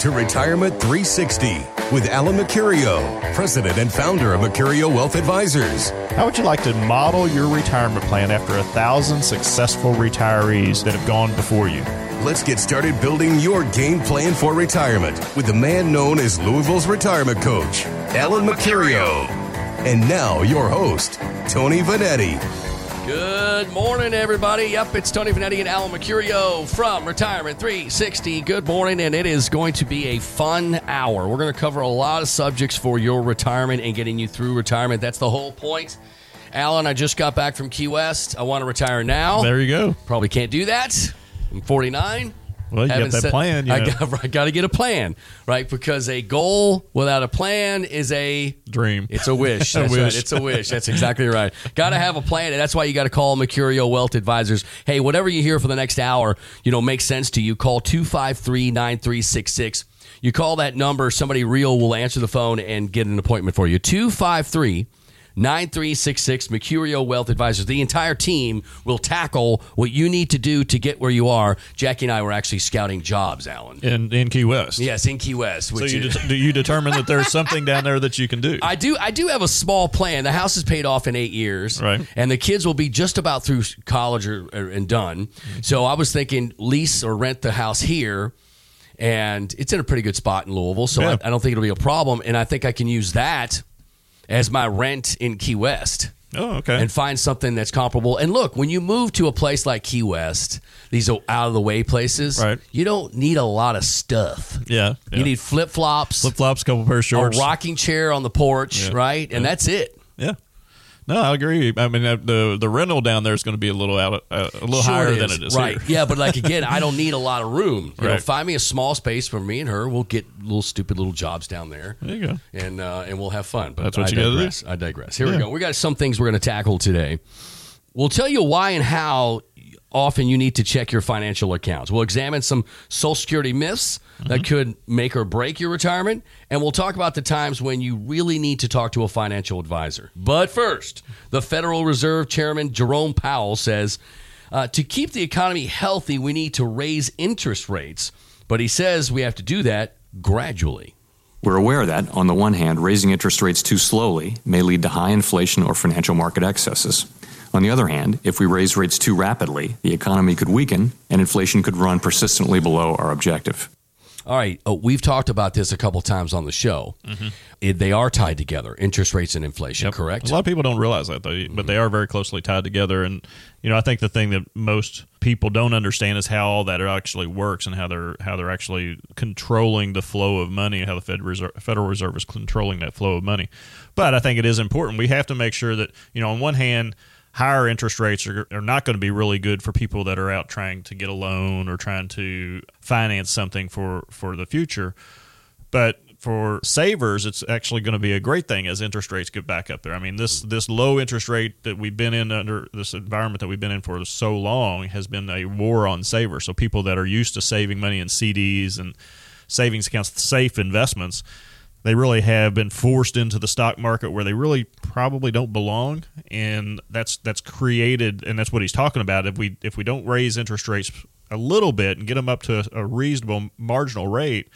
to Retirement 360 with Alan Mercurio, president and founder of Mercurio Wealth Advisors. How would you like to model your retirement plan after a thousand successful retirees that have gone before you? Let's get started building your game plan for retirement with the man known as Louisville's retirement coach, Alan Mercurio. And now, your host, Tony Vanetti. Good morning, everybody. Yep, it's Tony Vanetti and Alan Mercurio from Retirement 360. Good morning, and it is going to be a fun hour. We're going to cover a lot of subjects for your retirement and getting you through retirement. That's the whole point. Alan, I just got back from Key West. I want to retire now. There you go. Probably can't do that. I'm 49. Well, you got that set- plan. You I got, I got to get a plan, right? Because a goal without a plan is a dream. it's a wish. A That's right. It's a wish. That's exactly right. Got to have a plan, and that's why you got to call Mercurio Wealth Advisors. Hey, whatever you hear for the next hour, you know, makes sense to you. Call 253-9366. You call that number, somebody real will answer the phone and get an appointment for you. 253 9366 Mercurio Wealth Advisors. The entire team will tackle what you need to do to get where you are. Jackie and I were actually scouting jobs, Alan. in in Key West. Yes, in Key West. So you is, det- do you determine that there's something down there that you can do? I do. I do have a small plan. The house is paid off in eight years, Right. And the kids will be just about through college or, or- and done. Mm-hmm. So I was thinking lease or rent the house here, and it's in a pretty good spot in Louisville. So Yeah. I, I don't think it'll be a problem. And I think I can use that as my rent in Key West. oh, okay. And find something that's comparable. And look, when you move to a place like Key West, these are out of the way places, Right. you don't need a lot of stuff. yeah, You need flip flops, flip flops, couple pair of shorts. a rocking chair on the porch, Yeah. right? And that's it. Yeah. No, I agree. I mean, uh, the the rental down there is going to be a little out, uh, a little Sure higher it than it is right? here. Yeah, but like again, I don't need a lot of room. You know, find me a small space for me and her. We'll get little stupid little jobs down there. There you go. and uh, and we'll have fun. But That's what I you gotta do. digress. I digress. Here we go. We got some things we're going to tackle today. We'll tell you why and how often you need to check your financial accounts. We'll examine some Social Security myths that Mm-hmm. could make or break your retirement, and we'll talk about the times when you really need to talk to a financial advisor. But first, the Federal Reserve Chairman Jerome Powell says uh, to keep the economy healthy, we need to raise interest rates. But he says we have to do that gradually. We're aware that, on the one hand, raising interest rates too slowly may lead to high inflation or financial market excesses. On the other hand, if we raise rates too rapidly, the economy could weaken and inflation could run persistently below our objective. All right, oh, we've talked about this a couple times on the show. Mm-hmm. It, they are tied together, interest rates and inflation, Yep. correct? A lot of people don't realize that, though, but they mm-hmm. are very closely tied together. And you know, I think the thing that most people don't understand is how all that actually works and how they're how they're actually controlling the flow of money, how the Fed Reserve, Federal Reserve is controlling that flow of money. But I think it is important. We have to make sure that you know, on one hand. Higher interest rates are, are not going to be really good for people that are out trying to get a loan or trying to finance something for, for the future. But for savers, it's actually going to be a great thing as interest rates get back up there. I mean, this this low interest rate that we've been in under this environment that we've been in for so long has been a war on savers. So people that are used to saving money in CDs and savings accounts, safe investments, they really have been forced into the stock market where they really probably don't belong, and that's that's created, and that's what he's talking about. If we if we don't raise interest rates a little bit and get them up to a reasonable marginal rate,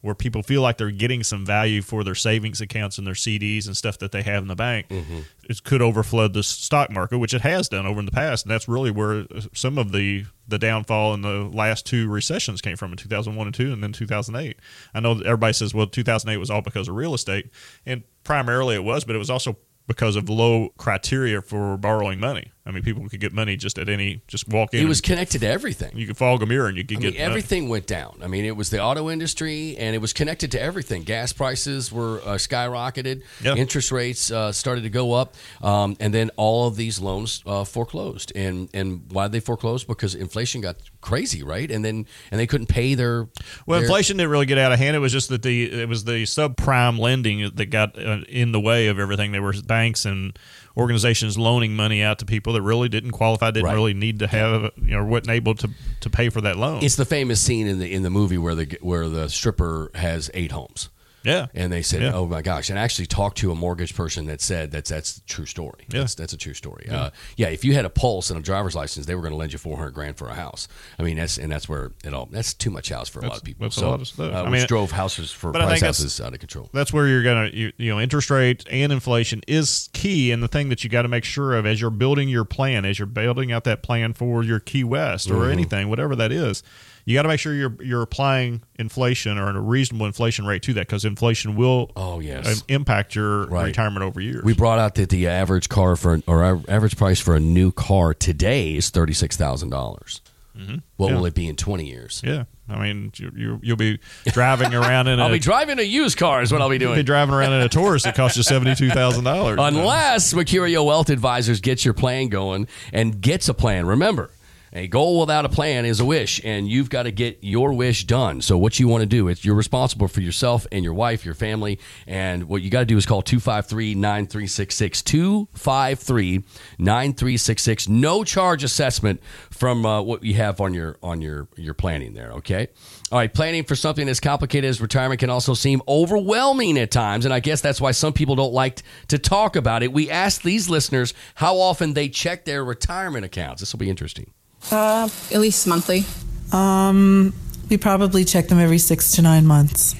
where people feel like they're getting some value for their savings accounts and their CDs and stuff that they have in the bank, mm-hmm. it could overflow the stock market, which it has done over in the past, and that's really where uh, some of the the downfall in the last two recessions came from in 2001 and 2 and then 2008. I know everybody says well 2008 was all because of real estate and primarily it was, but it was also because of low criteria for borrowing money. I mean, people could get money just at any, just walk in. It was connected to everything. you could fog a mirror and you could I get mean, everything went down. I mean, it was the auto industry, and it was connected to everything. Gas prices were uh, skyrocketed. Yeah. Interest rates uh, started to go up, um, and then all of these loans uh, foreclosed. And and why did they foreclose? Because inflation got crazy, right? And then and they couldn't pay their Well, their- inflation didn't really get out of hand. It was just that the it was the subprime lending that got uh, in the way of everything. There were banks and organizations loaning money out to people that really didn't qualify, didn't Right. really need to have, you know, wasn't able to to pay for that loan. It's the famous scene in the in the movie where the where the stripper has eight homes. Yeah. And they said, Yeah. "Oh my gosh!" And I actually talked to a mortgage person that said that's that's a true story. Yeah. That's, that's a true story. Yeah. Uh, yeah, if you had a pulse and a driver's license, they were going to lend you four hundred grand for a house. I mean, that's and that's where it all. That's too much house for a lot of people. that's a so, lot of stuff. Uh, I mean, drove houses for price houses out of control. that's where you're gonna you, you know interest rate and inflation is key and the thing that you got to make sure of as you're building your plan as you're building out that plan for your key west or Mm-hmm. anything whatever that is you got to make sure you're you're applying inflation or a reasonable inflation rate to that because inflation will Oh, yes. uh, impact your Right. retirement over years We brought out that the average car for or average price for a new car today is thirty six thousand dollars. What Mm-hmm. Yeah. will it be in twenty years? yeah I mean you, you you'll be driving around in a I'll be driving a used car. Is what I'll be you'll be doing. driving around in a Taurus that costs you seventy two thousand dollars Unless Mercurio Wealth Advisors gets your plan going and gets a plan. Remember, a goal without a plan is a wish, and you've got to get your wish done. So, what you want to do, it's you're responsible for yourself and your wife, your family, and what you got to do is call 253 9366. 253 9366. No charge assessment from uh, what you have on your on your your planning there, okay? All right, planning for something as complicated as retirement can also seem overwhelming at times, and I guess that's why some people don't like to talk about it. We asked these listeners how often they check their retirement accounts. This will be interesting. Uh, at least monthly. Um, We probably check them every six to nine months.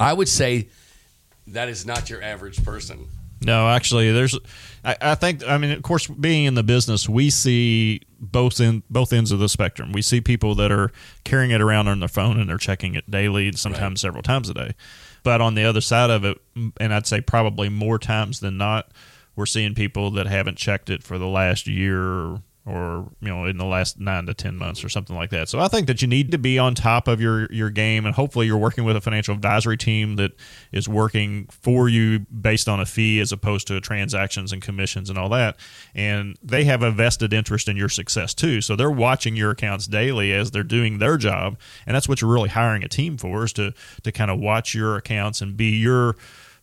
I would say that is not your average person. No, actually, there's. I, I think. I mean, of course, being in the business, we see both in both ends of the spectrum. We see people that are carrying it around on their phone and they're checking it daily, sometimes several times a day. But on the other side of it, and I'd say probably more times than not, we're seeing people that haven't checked it for the last year or you know in the last nine to ten months or something like that. So I think that you need to be on top of your your game, and hopefully you're working with a financial advisory team that is working for you based on a fee as opposed to transactions and commissions and all that. And they have a vested interest in your success too. So they're watching your accounts daily as they're doing their job, and that's what you're really hiring a team for is to to kind of watch your accounts and be your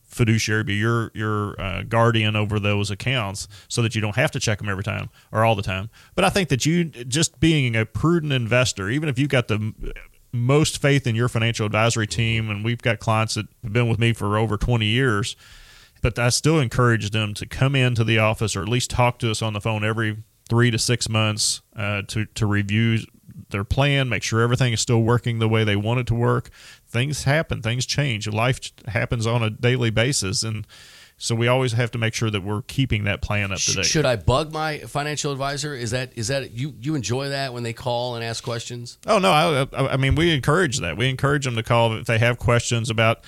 fiduciary be your your uh, guardian over those accounts so that you don't have to check them every time or all the time. But i think that you just being a prudent investor even if you've got the most faith in your financial advisory team and we've got clients that have been with me for over 20 years but I still encourage them to come into the office or at least talk to us on the phone every three to six months uh, to to review their plan, make sure everything is still working the way they want it to work. Things happen, things change, life happens on a daily basis, and so we always have to make sure that we're keeping that plan up to date. Should I bug my financial advisor? Is that is that you you enjoy that when they call and ask questions? Oh no, I, I, I mean we encourage that. We encourage them to call if they have questions about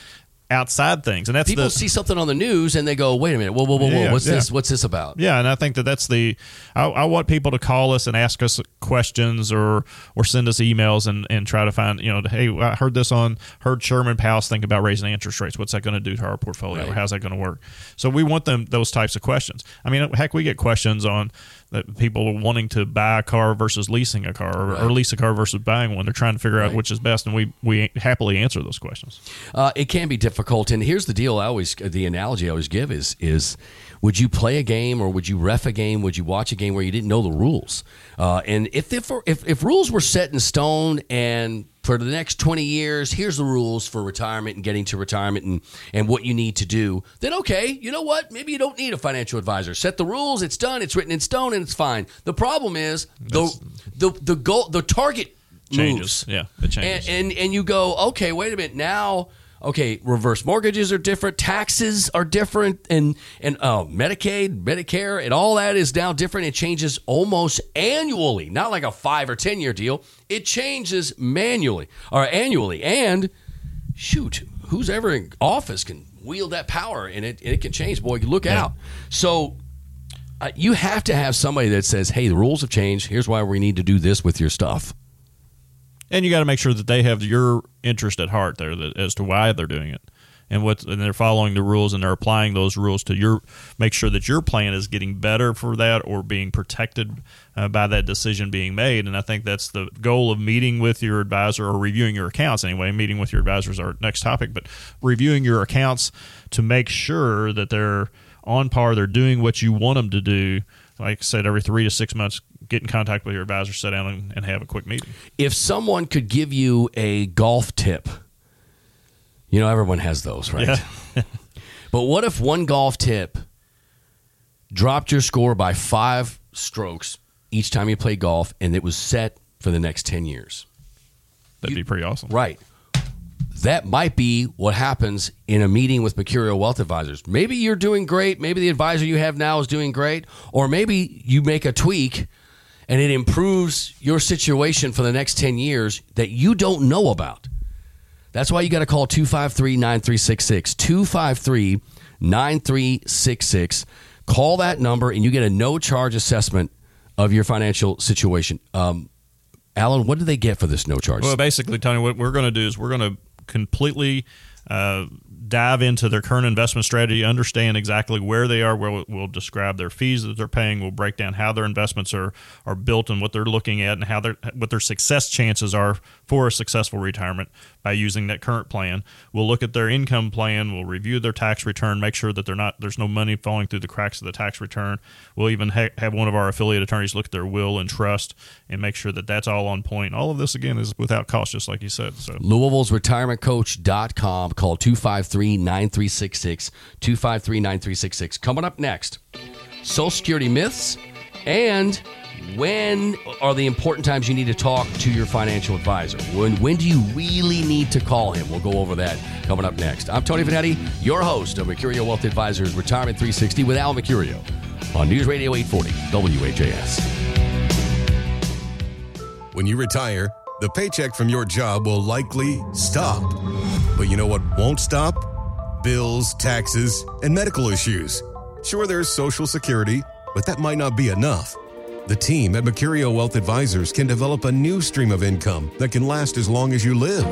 outside things, and that's People the, see something on the news and they go, "Wait a minute, whoa, whoa, whoa, whoa, Yeah, what's yeah. this? What's this about?" Yeah, and I think that that's the. I, I want people to call us and ask us questions or or send us emails and, and try to find you know hey I heard this on heard Chairman Powell's think about raising interest rates. What's that going to do to our portfolio? Right. How's that going to work? So we want them those types of questions. I mean, heck, we get questions on that people are wanting to buy a car versus leasing a car or, or lease a car versus buying one. They're trying to figure out which is best, and we we happily answer those questions. Uh, it can be difficult, and here's the deal: I always the analogy I always give is is would you play a game or would you ref a game? Would you watch a game where you didn't know the rules? Uh, and if, if if if rules were set in stone and for the next 20 years, here's the rules for retirement and getting to retirement and, and what you need to do, then okay, you know what? Maybe you don't need a financial advisor. Set the rules, it's done, it's written in stone, and it's fine. The problem is the the the goal the target Changes. moves. Yeah, it changes. And, and and you go, okay, wait a minute. Now, okay, reverse mortgages are different, taxes are different, and and uh, Medicaid, Medicare, and all that is now different. It changes almost annually, not like a five or ten year deal. It changes manually or annually, and shoot, who's ever in office can wield that power, and it it can change. Boy, look out. So. Uh, you have to have somebody that says, "Hey, the rules have changed. Here's why we need to do this with your stuff." And you got to make sure that they have your interest at heart there that, as to why they're doing it. And what and they're following the rules and they're applying those rules to your make sure that your plan is getting better for that or being protected uh, by that decision being made. And i think that's the goal of meeting with your advisor or reviewing your accounts anyway meeting with your advisors is our next topic but reviewing your accounts to make sure that they're on par they're doing what you want them to do like i said every three to six months get in contact with your advisor sit down and, and have a quick meeting if someone could give you a golf tip, You know, everyone has those, right? Yeah. but what if one golf tip dropped your score by five strokes each time you play golf and it was set for the next 10 years? That'd be pretty awesome. Right. That might be what happens in a meeting with Mercurio Wealth Advisors. Maybe you're doing great. Maybe the advisor you have now is doing great. Or maybe you make a tweak and it improves your situation for the next 10 years that you don't know about. That's why you got to call 253 9366. 253 9366. Call that number and you get a no charge assessment of your financial situation. Um, Alan, what do they get for this no charge? Well, basically, Tony, what we're going to do is we're going to completely uh, dive into their current investment strategy, understand exactly where they are. We'll, we'll describe their fees that they're paying. We'll break down how their investments are are built and what they're looking at, and how their what their success chances are for a successful retirement by using that current plan. We'll look at their income plan. We'll review their tax return, make sure that they're not there's no money falling through the cracks of the tax return. We'll even ha- have one of our affiliate attorneys look at their will and trust and make sure that that's all on point. All of this again is without cost, just like you said. So Louisville's retirementcoach.com. Call 253 9366. 253 9366. Coming up next, Social Security myths and when are the important times you need to talk to your financial advisor? When when do you really need to call him? We'll go over that coming up next. I'm Tony Vanetti, your host of Mercurio Wealth Advisors Retirement 360 with Al Mercurio on News Radio 840 WHAS. When you retire, the paycheck from your job will likely stop. But you know what won't stop? Bills, taxes, and medical issues. Sure, there's Social Security, but that might not be enough. The team at Mercurio Wealth Advisors can develop a new stream of income that can last as long as you live.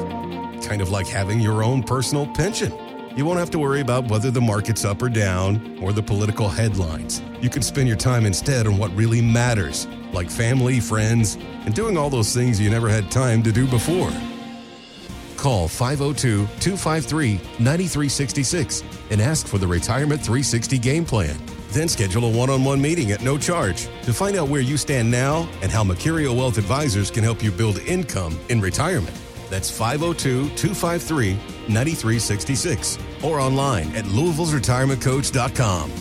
Kind of like having your own personal pension. You won't have to worry about whether the market's up or down or the political headlines. You can spend your time instead on what really matters, like family, friends, and doing all those things you never had time to do before. Call 502 253 9366 and ask for the Retirement 360 Game Plan. Then schedule a one on one meeting at no charge to find out where you stand now and how Mercurio Wealth Advisors can help you build income in retirement. That's 502 253 9366 or online at Louisville's Louisville'sRetirementCoach.com.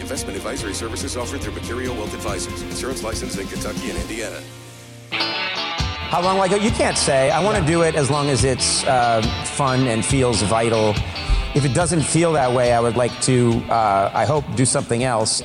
Investment advisory services offered through Mercurio Wealth Advisors. Insurance licensed in Kentucky and Indiana. How long will I go? You can't say. I want to do it as long as it's uh, fun and feels vital. If it doesn't feel that way, I would like to, uh, I hope, do something else.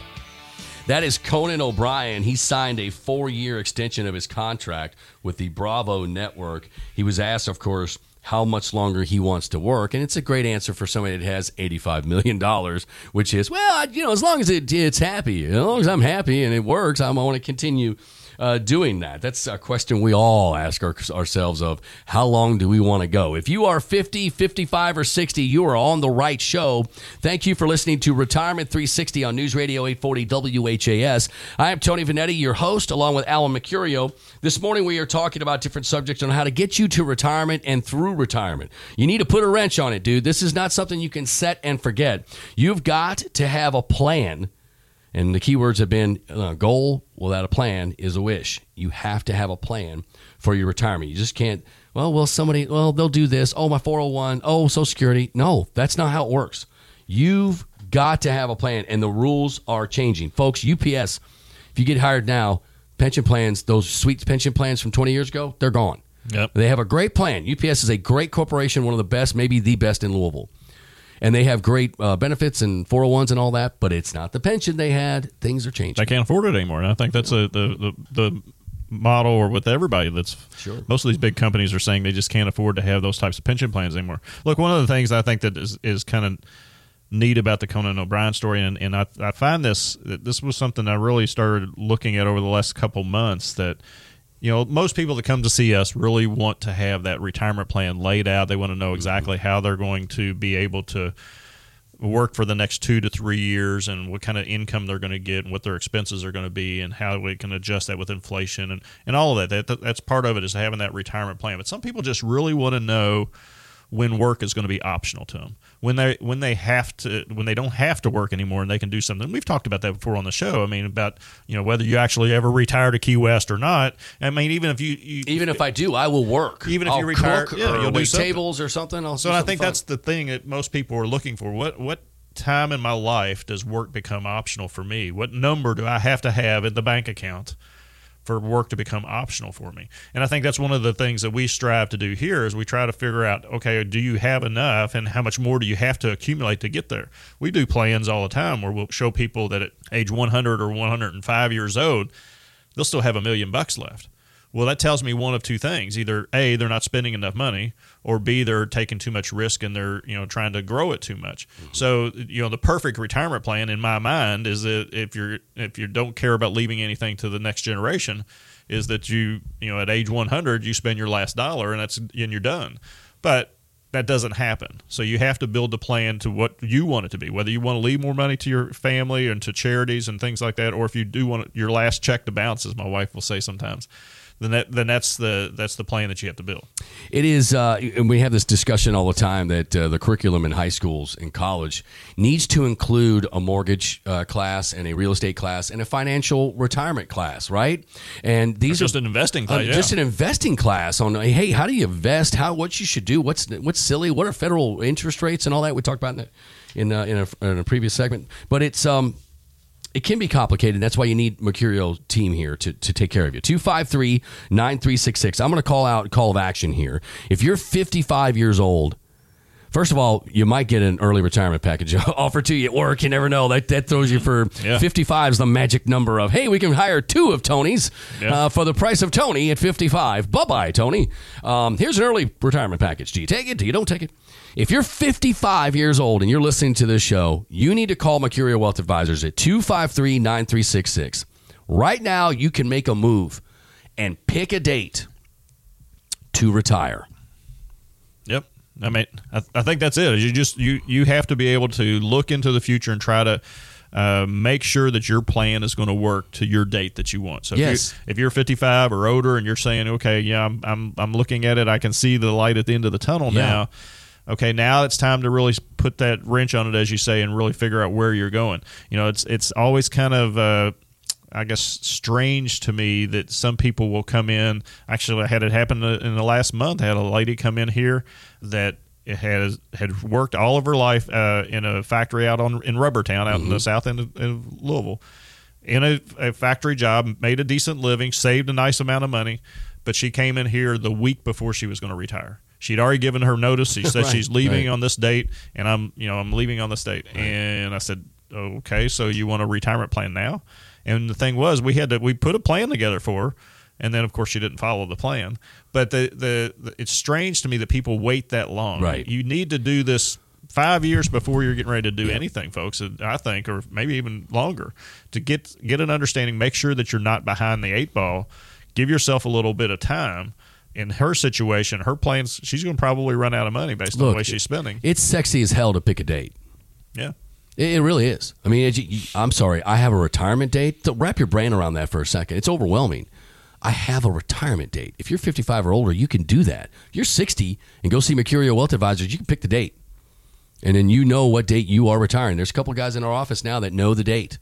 That is Conan O'Brien. He signed a four year extension of his contract with the Bravo Network. He was asked, of course, how much longer he wants to work. And it's a great answer for somebody that has $85 million, which is, well, you know, as long as it, it's happy, as long as I'm happy and it works, I'm, I want to continue uh, doing that? That's a question we all ask our, ourselves of how long do we want to go? If you are 50, 55, or 60, you are on the right show. Thank you for listening to Retirement 360 on News Radio 840 WHAS. I am Tony Vanetti, your host, along with Alan Mercurio. This morning we are talking about different subjects on how to get you to retirement and through retirement. You need to put a wrench on it, dude. This is not something you can set and forget. You've got to have a plan and the keywords have been a uh, goal without a plan is a wish. You have to have a plan for your retirement. You just can't, well, well, somebody, well, they'll do this. Oh, my 401. Oh, Social Security. No, that's not how it works. You've got to have a plan, and the rules are changing. Folks, UPS, if you get hired now, pension plans, those sweet pension plans from 20 years ago, they're gone. Yep. They have a great plan. UPS is a great corporation, one of the best, maybe the best in Louisville and they have great uh, benefits and 401s and all that, but it's not the pension they had. Things are changing. They can't afford it anymore. And I think that's a, the, the, the model or with everybody that's sure. most of these big companies are saying they just can't afford to have those types of pension plans anymore. Look, one of the things I think that is, is kind of neat about the Conan O'Brien story, and, and I, I find this this was something I really started looking at over the last couple months that – you know, most people that come to see us really want to have that retirement plan laid out. They want to know mm-hmm. exactly how they're going to be able to work for the next two to three years and what kind of income they're going to get and what their expenses are going to be and how we can adjust that with inflation and, and all of that. that. That's part of it is having that retirement plan. But some people just really want to know when work is going to be optional to them when they when they have to when they don't have to work anymore and they can do something we've talked about that before on the show i mean about you know whether you actually ever retire to key west or not i mean even if you, you Even if I do, I will work. Even if I'll you retire, yeah, or you'll do tables or something. I'll so I think fun. that's the thing that most people are looking for. What what time in my life does work become optional for me? What number do I have to have in the bank account for work to become optional for me? And I think that's one of the things that we strive to do here is we try to figure out, okay, do you have enough and how much more do you have to accumulate to get there? We do plans all the time where we'll show people that at age 100 or 105 years old, they'll still have a million bucks left. Well, that tells me one of two things: either a, they're not spending enough money, or b, they're taking too much risk and they're you know trying to grow it too much. Mm-hmm. So you know, the perfect retirement plan in my mind is that if you're if you don't care about leaving anything to the next generation, is that you you know at age 100 you spend your last dollar and that's and you're done. But that doesn't happen. So you have to build the plan to what you want it to be. Whether you want to leave more money to your family and to charities and things like that, or if you do want your last check to bounce, as my wife will say sometimes, then that then that's the that's the plan that you have to build. It is, uh, and we have this discussion all the time that uh, the curriculum in high schools and college needs to include a mortgage uh, class and a real estate class and a financial retirement class, right? And these just are an investing uh, class, yeah. just an investing class on hey, how do you invest? How what you should do? What's what's silly? What are federal interest rates and all that? We talked about in the, in, uh, in, a, in a previous segment, but it's um it can be complicated. That's why you need Mercurio team here to, to take care of you. 253 9366. I'm going to call out call of action here. If you're 55 years old, first of all, you might get an early retirement package offered to you at work. You never know. That, that throws you for Yeah. 55 is the magic number of, hey, we can hire two of Tony's Yeah. uh, for the price of Tony at 55. Bye bye, Tony. Um, here's an early retirement package. Do you take it? Do you don't take it? If you're 55 years old and you're listening to this show, you need to call Mercurio Wealth Advisors at 253 9366. Right now, you can make a move and pick a date to retire. Yep. I mean, I, I think that's it. You just you you have to be able to look into the future and try to uh, make sure that your plan is going to work to your date that you want. So Yes. if, you, if you're 55 or older and you're saying, okay, yeah, I'm I'm I'm looking at it, I can see the light at the end of the tunnel Yeah. now. Okay, now it's time to really put that wrench on it, as you say, and really figure out where you're going. You know, it's it's always kind of. Uh, I guess strange to me that some people will come in. Actually, I had it happen in the last month. I had a lady come in here that has had worked all of her life uh, in a factory out on in Rubbertown, out in the south end of, of Louisville, in a, a factory job, made a decent living, saved a nice amount of money, but she came in here the week before she was going to retire. She'd already given her notice. She said Right, she's leaving right. on this date, and I'm, you know, I'm leaving on this date. And I said, okay, so you want a retirement plan now? And the thing was, we had to we put a plan together for her, and then of course she didn't follow the plan. But the the, the it's strange to me that people wait that long. Right. You need to do this five years before you're getting ready to do anything, folks. I think, or maybe even longer, to get get an understanding. Make sure that you're not behind the eight ball. Give yourself a little bit of time. In her situation, her plans, she's going to probably run out of money based on the way she's spending. It's sexy as hell to pick a date. Yeah. It, it really is. I mean, it, I'm sorry. I have a retirement date. Th- Wrap your brain around that for a second. It's overwhelming. I have a retirement date. If you're 55 or older, you can do that. If you're 60 and go see Mercurio Wealth Advisors, you can pick the date. And then you know what date you are retiring. There's a couple guys in our office now that know the date.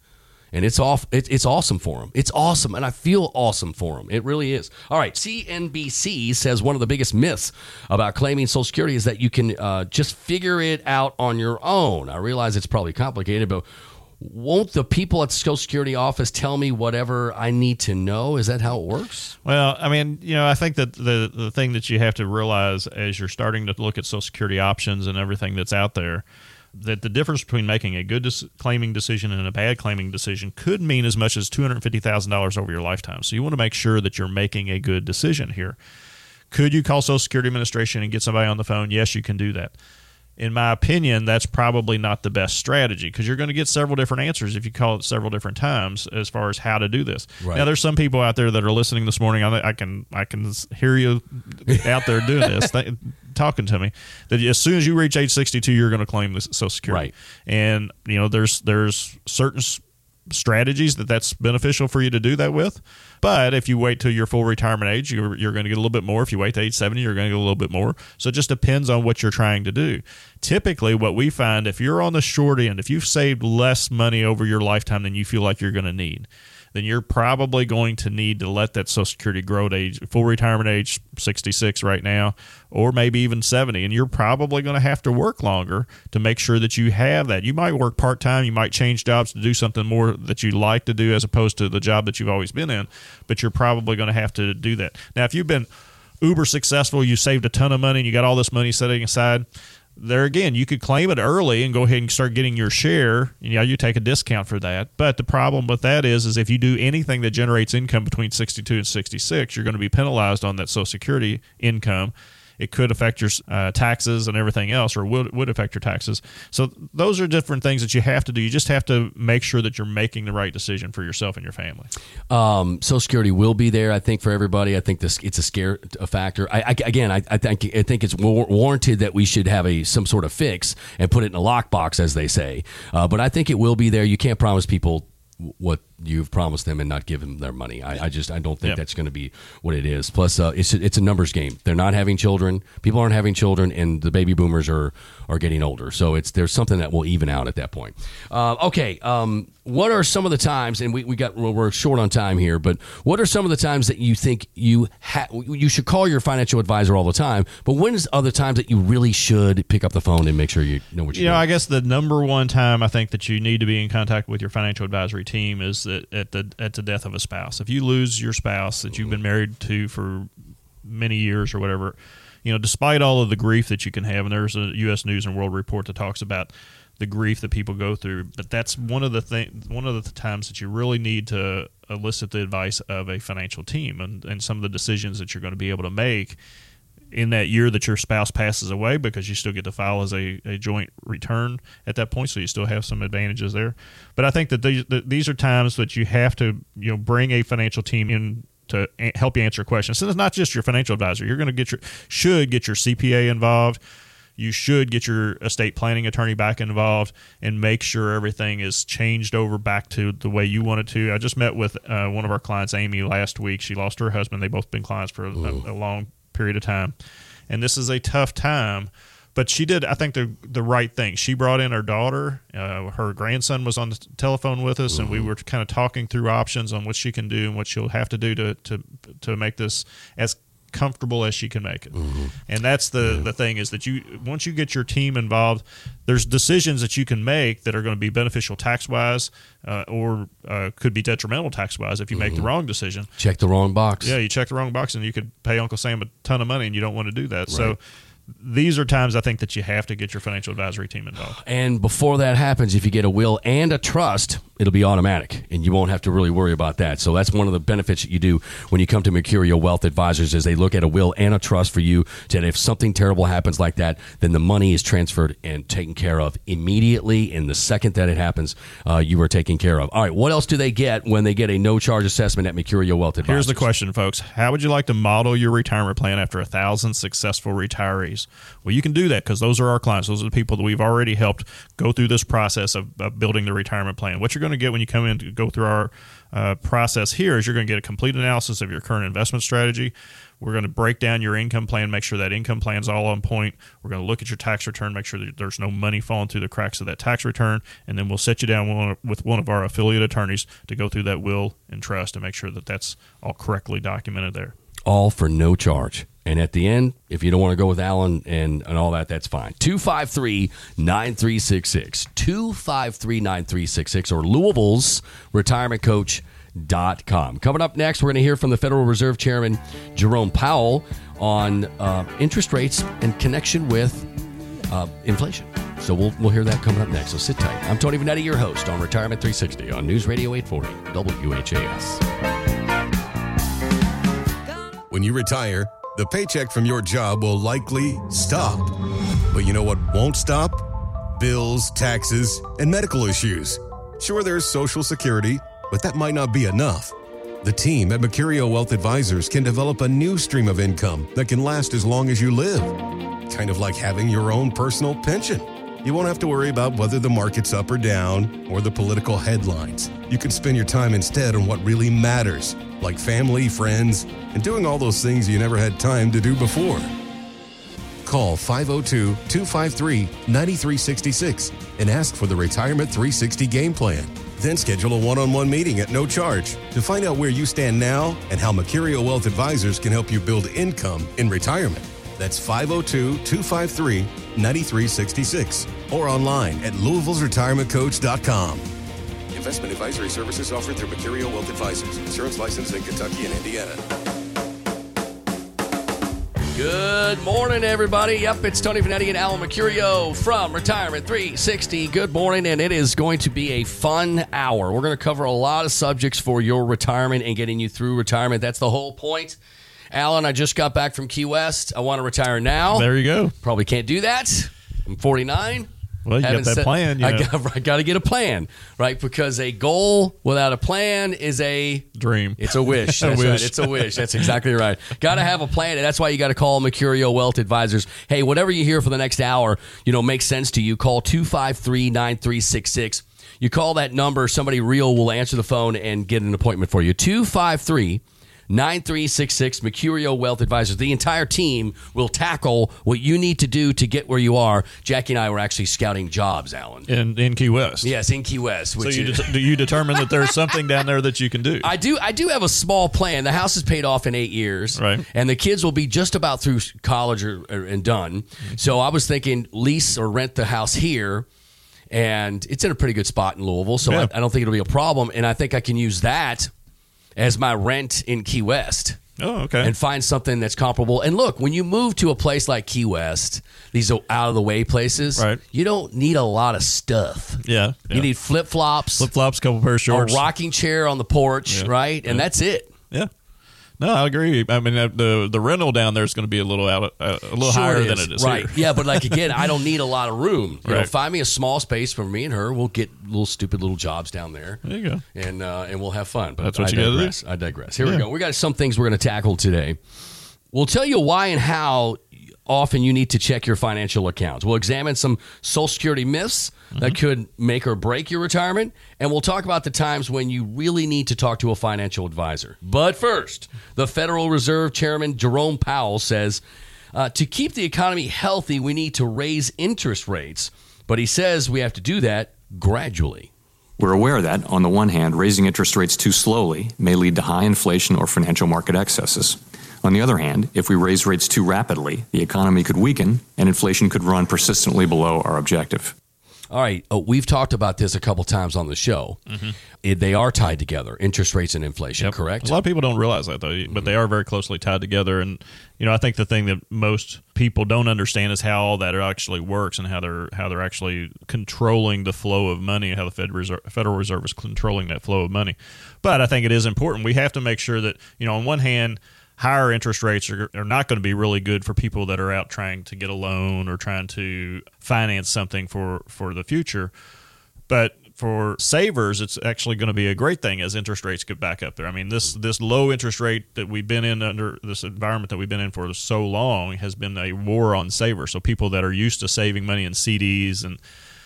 And it's off. It, it's awesome for them. It's awesome, and I feel awesome for them. It really is. All right, CNBC says one of the biggest myths about claiming Social Security is that you can uh, just figure it out on your own. I realize it's probably complicated, but won't the people at the Social Security office tell me whatever I need to know? Is that how it works? Well, I mean, you know, I think that the the thing that you have to realize as you're starting to look at Social Security options and everything that's out there, that the difference between making a good dis- claiming decision and a bad claiming decision could mean as much as two hundred fifty thousand dollars over your lifetime. So you want to make sure that you're making a good decision here. Could you call Social Security Administration and get somebody on the phone? Yes, you can do that. In my opinion, that's probably not the best strategy because you're going to get several different answers if you call it several different times as far as how to do this. Right. Now, there's some people out there that are listening this morning. I, I can I can hear you out there doing this, th- talking to me. That as soon as you reach age 62, you're going to claim this Social Security. Right. And you know, there's there's certain strategies that that's beneficial for you to do that with. But if you wait till your full retirement age, you're, you're going to get a little bit more. If you wait to age 70, you're going to get a little bit more. So it just depends on what you're trying to do. Typically, what we find if you're on the short end, if you've saved less money over your lifetime than you feel like you're going to need, then you're probably going to need to let that Social Security grow to age, full retirement age, 66 right now, or maybe even 70. And you're probably going to have to work longer to make sure that you have that. You might work part time, you might change jobs to do something more that you like to do as opposed to the job that you've always been in, but you're probably going to have to do that. Now, if you've been uber successful, you saved a ton of money and you got all this money setting aside, there again, you could claim it early and go ahead and start getting your share. And yeah, you take a discount for that. But the problem with that is, is if you do anything that generates income between 62 and 66, you're going to be penalized on that Social Security income it could affect your uh, taxes and everything else, or would, would affect your taxes. So those are different things that you have to do. You just have to make sure that you're making the right decision for yourself and your family. Um, Social Security will be there, I think, for everybody. I think this it's a scare a factor. I, I again, I, I, think I think it's war- warranted that we should have a some sort of fix and put it in a lockbox, as they say. Uh, but I think it will be there. You can't promise people what you've promised them and not given them their money. I, I just I don't think Yeah. that's going to be what it is. Plus, uh, it's a, it's a numbers game. They're not having children. People aren't having children, and the baby boomers are are getting older. So it's there's something that will even out at that point. Uh, okay, um, what are some of the times? And we, we got we're short on time here, but what are some of the times that you think you ha- you should call your financial advisor all the time? But when's other times that you really should pick up the phone and make sure you know what you're You know. I guess the number one time I think that you need to be in contact with your financial advisory team is that at the at the death of a spouse. If you lose your spouse that you've been mm-hmm. married to for many years or whatever, you know, despite all of the grief that you can have, and there's a U.S. News and World Report that talks about the grief that people go through, but that's one of the thing, one of the times that you really need to elicit the advice of a financial team and, and some of the decisions that you're going to be able to make in that year that your spouse passes away because you still get to file as a, a joint return at that point so you still have some advantages there but i think that these, that these are times that you have to you know bring a financial team in to a- help you answer questions so it's not just your financial advisor you're going to get your should get your cpa involved you should get your estate planning attorney back involved and make sure everything is changed over back to the way you wanted to. I just met with uh, one of our clients, Amy, last week. She lost her husband. They've both been clients for a, a long period of time, and this is a tough time. But she did, I think, the the right thing. She brought in her daughter. Uh, her grandson was on the telephone with us, and we were kind of talking through options on what she can do and what she'll have to do to to to make this as comfortable as she can make it. And that's the the thing is that you once you get your team involved, there's decisions that you can make that are going to be beneficial tax wise, uh, or uh, could be detrimental tax wise if you make the wrong decision. Check the wrong box. Yeah, you check the wrong box and you could pay Uncle Sam a ton of money, and you don't want to do that. So. These are times I think that you have to get your financial advisory team involved. And before that happens, if you get a will and a trust, it'll be automatic, and you won't have to really worry about that. So that's one of the benefits that you do when you come to Mercurio Wealth Advisors is they look at a will and a trust for you. That if something terrible happens like that, then the money is transferred and taken care of immediately. And the second that it happens, uh, you are taken care of. All right, what else do they get when they get a no charge assessment at Mercurio Wealth Advisors? Here's the question, folks. How would you like to model your retirement plan after a thousand successful retirees? Well, you can do that because those are our clients. Those are the people that we've already helped go through this process of, of building the retirement plan. What you're going to get when you come in to go through our uh, process here is you're going to get a complete analysis of your current investment strategy. We're going to break down your income plan, make sure that income plan is all on point. We're going to look at your tax return, make sure that there's no money falling through the cracks of that tax return, and then we'll set you down with one of our affiliate attorneys to go through that will and trust and make sure that that's all correctly documented there. all for no charge. And at the end, if you don't want to go with Alan and, and all that, that's fine. 253 9366. 253 9366 or Louisville's retirement coach.com. Coming up next, we're going to hear from the Federal Reserve Chairman Jerome Powell on uh, interest rates in connection with uh, inflation. So we'll, we'll hear that coming up next. So sit tight. I'm Tony Vanetti, your host on Retirement 360 on News Radio 840 WHAS. When you retire, the paycheck from your job will likely stop. But you know what won't stop? Bills, taxes, and medical issues. Sure, there's Social Security, but that might not be enough. The team at Mercurio Wealth Advisors can develop a new stream of income that can last as long as you live. Kind of like having your own personal pension. You won't have to worry about whether the market's up or down or the political headlines. You can spend your time instead on what really matters, like family, friends, and doing all those things you never had time to do before. Call 502 253 9366 and ask for the Retirement 360 Game Plan. Then schedule a one on one meeting at no charge to find out where you stand now and how Mercurio Wealth Advisors can help you build income in retirement. That's 502 253 9366 or online at Louisville'sRetirementCoach.com. Investment advisory services offered through Mercurio Wealth Advisors, insurance license in Kentucky and Indiana. Good morning, everybody. Yep, it's Tony Vanetti and Alan Mercurio from Retirement 360. Good morning, and it is going to be a fun hour. We're going to cover a lot of subjects for your retirement and getting you through retirement. That's the whole point. Alan, I just got back from Key West. I want to retire now. There you go. Probably can't do that. I'm 49. Well, you got that set- plan, you I got, I got to get a plan, right? Because a goal without a plan is a Dream. it's a wish. A That's right. It's a wish. That's exactly right. Got to have a plan. And that's why you got to call Mercurio Wealth Advisors. Hey, whatever you hear for the next hour, you know, makes sense to you. Call 253 9366. You call that number, somebody real will answer the phone and get an appointment for you. 253 9366 Mercurio Wealth Advisors. The entire team will tackle what you need to do to get where you are. Jackie and I were actually scouting jobs, Alan. in in Key West. Yes, in Key West. So you is, det- do you determine that there's something down there that you can do? I do. I do have a small plan. The house is paid off in eight years, Right. And the kids will be just about through college or, or- and done. Mm-hmm. So I was thinking lease or rent the house here, and it's in a pretty good spot in Louisville. So Yeah. I, I don't think it'll be a problem. And I think I can use that as my rent in Key West. oh, okay. And find something that's comparable. And look, when you move to a place like Key West, these are out of the way places, Right. you don't need a lot of stuff. yeah, You need flip flops, flip flops, couple pair of shorts, a rocking chair on the porch, Yeah. right? And that's it. Yeah. No, I agree. I mean, uh, the the rental down there is going to be a little out, uh, a little Sure higher it than it is right? here. Yeah, but like again, I don't need a lot of room. You know, find me a small space for me and her. We'll get little stupid little jobs down there. There you go. and uh, and we'll have fun. But That's what I you digress. I digress. Here we go. We got some things we're going to tackle today. We'll tell you why and how often you need to check your financial accounts. We'll examine some Social Security myths that Mm-hmm. could make or break your retirement, and we'll talk about the times when you really need to talk to a financial advisor. But first, the Federal Reserve Chairman Jerome Powell says uh, to keep the economy healthy, we need to raise interest rates. But he says we have to do that gradually. We're aware that, on the one hand, raising interest rates too slowly may lead to high inflation or financial market excesses. On the other hand, if we raise rates too rapidly, the economy could weaken and inflation could run persistently below our objective. All right, oh, we've talked about this a couple times on the show. Mm-hmm. It- they are tied together, interest rates and inflation, Yep. correct? A lot of people don't realize that though, but mm-hmm. they are very closely tied together. And you know, I think the thing that most people don't understand is how all that actually works and how they're how they're actually controlling the flow of money, how the Fed Reserve, Federal Reserve is controlling that flow of money. But I think it is important. We have to make sure that you know, on one hand. Higher interest rates are, are not going to be really good for people that are out trying to get a loan or trying to finance something for, for the future. But for savers, it's actually going to be a great thing as interest rates get back up there. I mean, this this low interest rate that we've been in under this environment that we've been in for so long has been a war on savers. So people that are used to saving money in CDs and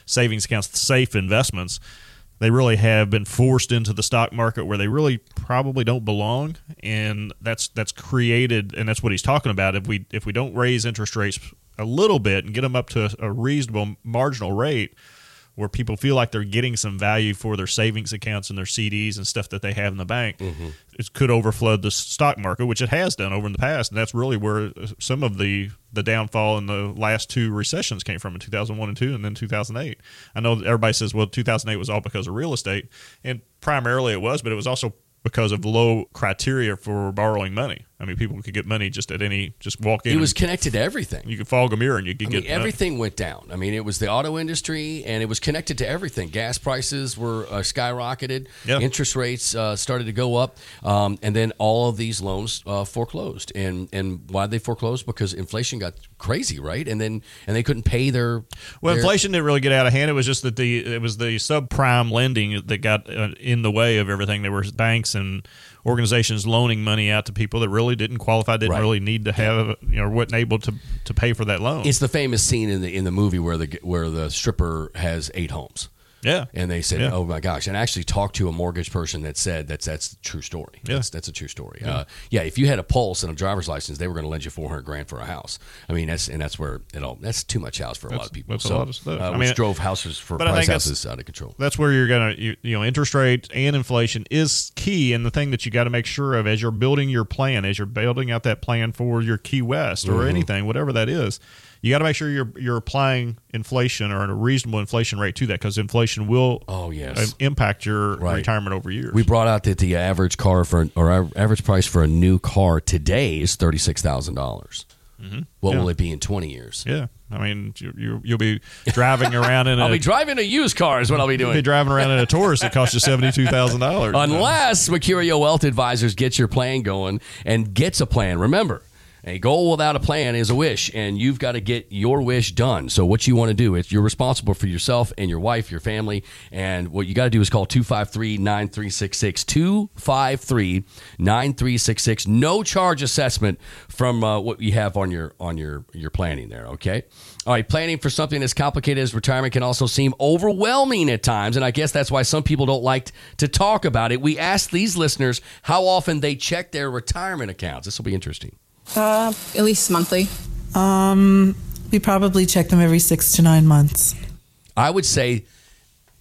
savings accounts, safe investments, they really have been forced into the stock market where they really probably don't belong, and that's that's created, and that's what he's talking about. If we if we don't raise interest rates a little bit and get them up to a, reasonable marginal rate, where people feel like they're getting some value for their savings accounts and their CDs and stuff that they have in the bank, mm-hmm. it could overflood the stock market, which it has done over in the past, and that's really where some of the the downfall in the last two recessions came from in 2001 and 2 and then 2008. I know that everybody says well 2008 was all because of real estate and primarily it was, but it was also because of low criteria for borrowing money. I mean, people could get money just at any, just walk in. It was connected to everything. you could fog a mirror and you could I get mean, everything went down. I mean, it was the auto industry, and it was connected to everything. Gas prices were uh, skyrocketed. Yeah. Interest rates uh, started to go up, um, and then all of these loans uh, foreclosed. And and why did they foreclose? Because inflation got crazy, right? And then and they couldn't pay their Well, their- inflation didn't really get out of hand. It was just that the it was the subprime lending that got uh, in the way of everything. There were banks and organizations loaning money out to people that really didn't qualify, didn't Right. really need to have, you know, wasn't able to to pay for that loan. It's the famous scene in the in the movie where the where the stripper has eight homes. Yeah, And they said, Yeah. "Oh my gosh!" And I actually talked to a mortgage person that said that's that's a true story. Yeah. That's, that's a true story. Yeah. Uh, yeah, if you had a pulse and a driver's license, they were going to lend you four hundred grand for a house. I mean, that's and that's where it all that's too much house for a lot of people. that's a so, lot of stuff. Uh, I mean, drove houses for price houses out of control. that's where you're gonna you, you know interest rates and inflation is key and the thing that you got to make sure of as you're building your plan as you're building out that plan for your key west or Mm-hmm. anything whatever that is you got to make sure you're you're applying inflation or a reasonable inflation rate to that because inflation will Oh, yes. uh, impact your Right. retirement over years We brought out that the average car for or average price for a new car today is thirty six thousand dollars. What Mm-hmm. Yeah. will it be in twenty years? yeah I mean you, you you'll be driving around in a I'll be driving a used car is what I'll be doing. you'll be driving around in a Taurus that costs you seventy two thousand dollars Unless Mercurio Wealth Advisors gets your plan going and gets a plan. Remember, a goal without a plan is a wish, and you've got to get your wish done. So, what you want to do is you're responsible for yourself and your wife, your family, and what you got to do is call 253 9366. 253 9366. No charge assessment from uh, what you have on your on your your planning there, okay? All right, planning for something as complicated as retirement can also seem overwhelming at times, and I guess that's why some people don't like to talk about it. We asked these listeners how often they check their retirement accounts. This will be interesting. Uh, at least monthly. Um, We probably check them every six to nine months. I would say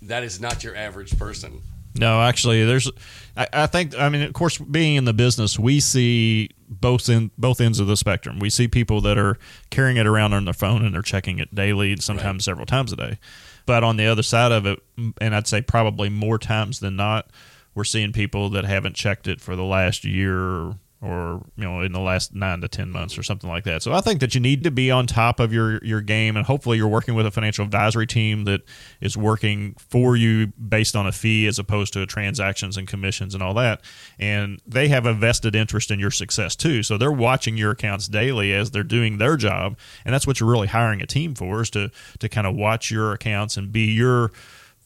that is not your average person. No, actually, there's. I, I think. I mean, of course, being in the business, we see both in both ends of the spectrum. We see people that are carrying it around on their phone and they're checking it daily, and sometimes several times a day. But on the other side of it, and I'd say probably more times than not, we're seeing people that haven't checked it for the last year or you know in the last nine to ten months or something like that. So I think that you need to be on top of your your game, and hopefully you're working with a financial advisory team that is working for you based on a fee as opposed to transactions and commissions and all that. And they have a vested interest in your success too. So they're watching your accounts daily as they're doing their job, and that's what you're really hiring a team for is to to kind of watch your accounts and be your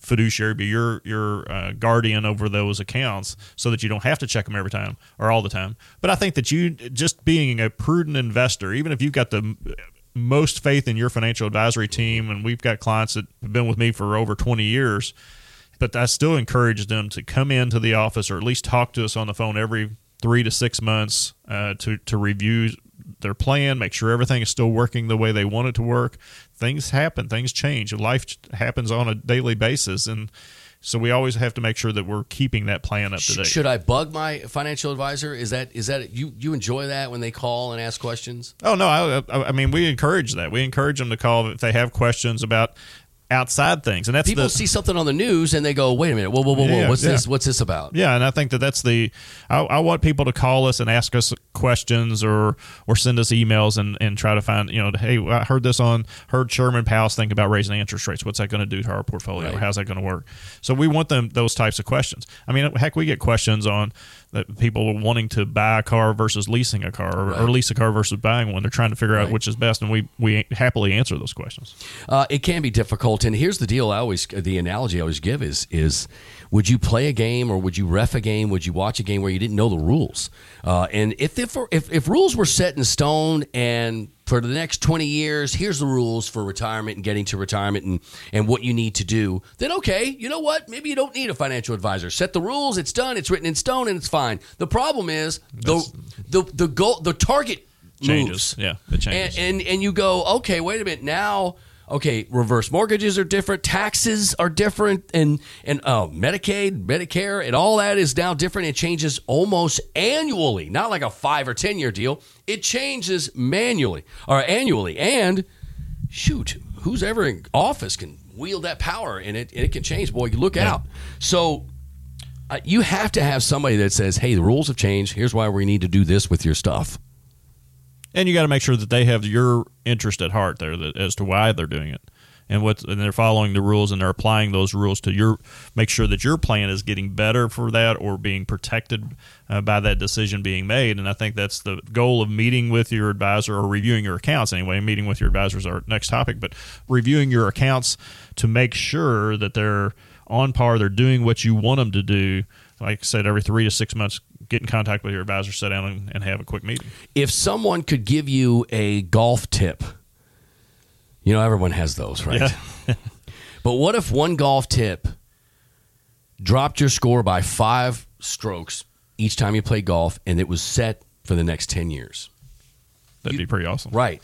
fiduciary, be your your uh, guardian over those accounts, so that you don't have to check them every time or all the time. But I think that you just being a prudent investor, even if you've got the most faith in your financial advisory team, and we've got clients that have been with me for over twenty years, but I still encourage them to come into the office or at least talk to us on the phone every three to six months uh, to to review their plan, make sure everything is still working the way they want it to work. Things happen, things change, life happens on a daily basis, and so we always have to make sure that we're keeping that plan up to date. Should I bug my financial advisor? Is that is that you you enjoy that when they call and ask questions? Oh no, I, I, I mean we encourage that. We encourage them to call if they have questions about outside things, and that's People the, see something on the news and they go, "Wait a minute, whoa, whoa, whoa, whoa, Yeah, what's yeah. this? What's this about?" Yeah, and I think that that's the. I, I want people to call us and ask us questions or or send us emails and, and try to find you know hey I heard this on heard Chairman Powell's think about raising interest rates. What's that going to do to our portfolio? Right. How's that going to work? So we want them those types of questions. I mean, heck, we get questions on that people are wanting to buy a car versus leasing a car or, or lease a car versus buying one. They're trying to figure out which is best, and we we happily answer those questions. Uh, it can be difficult, and here's the deal: I always the analogy I always give is is would you play a game or would you ref a game? Would you watch a game where you didn't know the rules? Uh, and if, if if if rules were set in stone and for the next 20 years, here's the rules for retirement and getting to retirement and, and what you need to do, then okay, you know what? Maybe you don't need a financial advisor. Set the rules, it's done, it's written in stone, and it's fine. The problem is the the the goal the target Changes. moves. Yeah, it changes. And, and and you go, okay, wait a minute. Now, okay, reverse mortgages are different, taxes are different, and and uh, Medicaid, Medicare, and all that is now different. It changes almost annually, not like a five or ten year deal. It changes manually or annually, and shoot, who's ever in office can wield that power, and it and it can change. Boy, you look out. So. Uh, you have to have somebody that says, "Hey, the rules have changed. Here's why we need to do this with your stuff." And you got to make sure that they have your interest at heart there that, as to why they're doing it. And what and they're following the rules and they're applying those rules to your make sure that your plan is getting better for that or being protected uh, by that decision being made. And i think that's the goal of meeting with your advisor or reviewing your accounts anyway meeting with your advisor is our next topic but reviewing your accounts to make sure that they're on par they're doing what you want them to do. Like i said every three to six months get in contact with your advisor, sit down and, and have a quick meeting. If someone could give you a golf tip, you know, everyone has those, right? Yeah. but what if one golf tip dropped your score by five strokes each time you played golf and it was set for the next 10 years? That'd be pretty awesome. Right.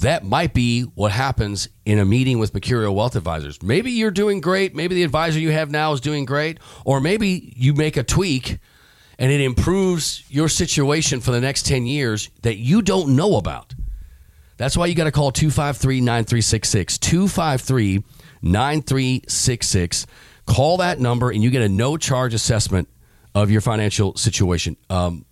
That might be what happens in a meeting with Mercurio Wealth Advisors. Maybe you're doing great. Maybe the advisor you have now is doing great. Or maybe you make a tweak and it improves your situation for the next 10 years that you don't know about. That's why you got to call 253 9366. 253 9366. Call that number and you get a no charge assessment of your financial situation. Um,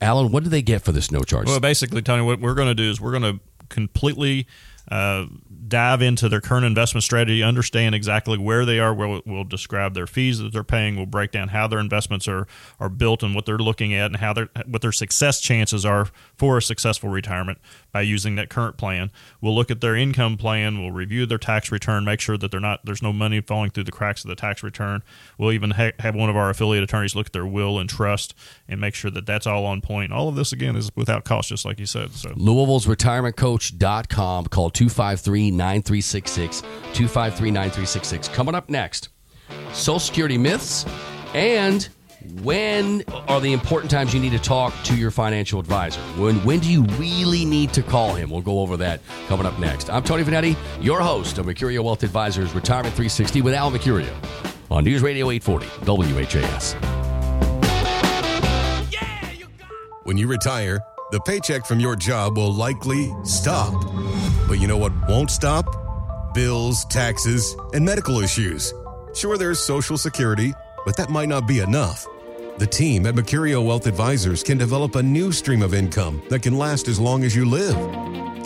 Alan, what do they get for this no charge? Well, basically, Tony, what we're going to do is we're going to completely uh, dive into their current investment strategy, understand exactly where they are. We'll, we'll describe their fees that they're paying. We'll break down how their investments are are built and what they're looking at, and how their what their success chances are for a successful retirement by using that current plan. We'll look at their income plan. We'll review their tax return, make sure that they're not there's no money falling through the cracks of the tax return. We'll even ha- have one of our affiliate attorneys look at their will and trust and make sure that that's all on point. All of this again is without cost, just like you said. So Louisville's retirementcoach.com. Call 253 9366. 253 9366. Coming up next, Social Security myths and when are the important times you need to talk to your financial advisor? When when do you really need to call him? We'll go over that coming up next. I'm Tony Vanetti, your host of Mercurio Wealth Advisors Retirement 360 with Al Mercurio on News Radio 840 WHAS. When you retire, the paycheck from your job will likely stop. But you know what won't stop? Bills, taxes, and medical issues. Sure, there's Social Security, but that might not be enough. The team at Mercurio Wealth Advisors can develop a new stream of income that can last as long as you live.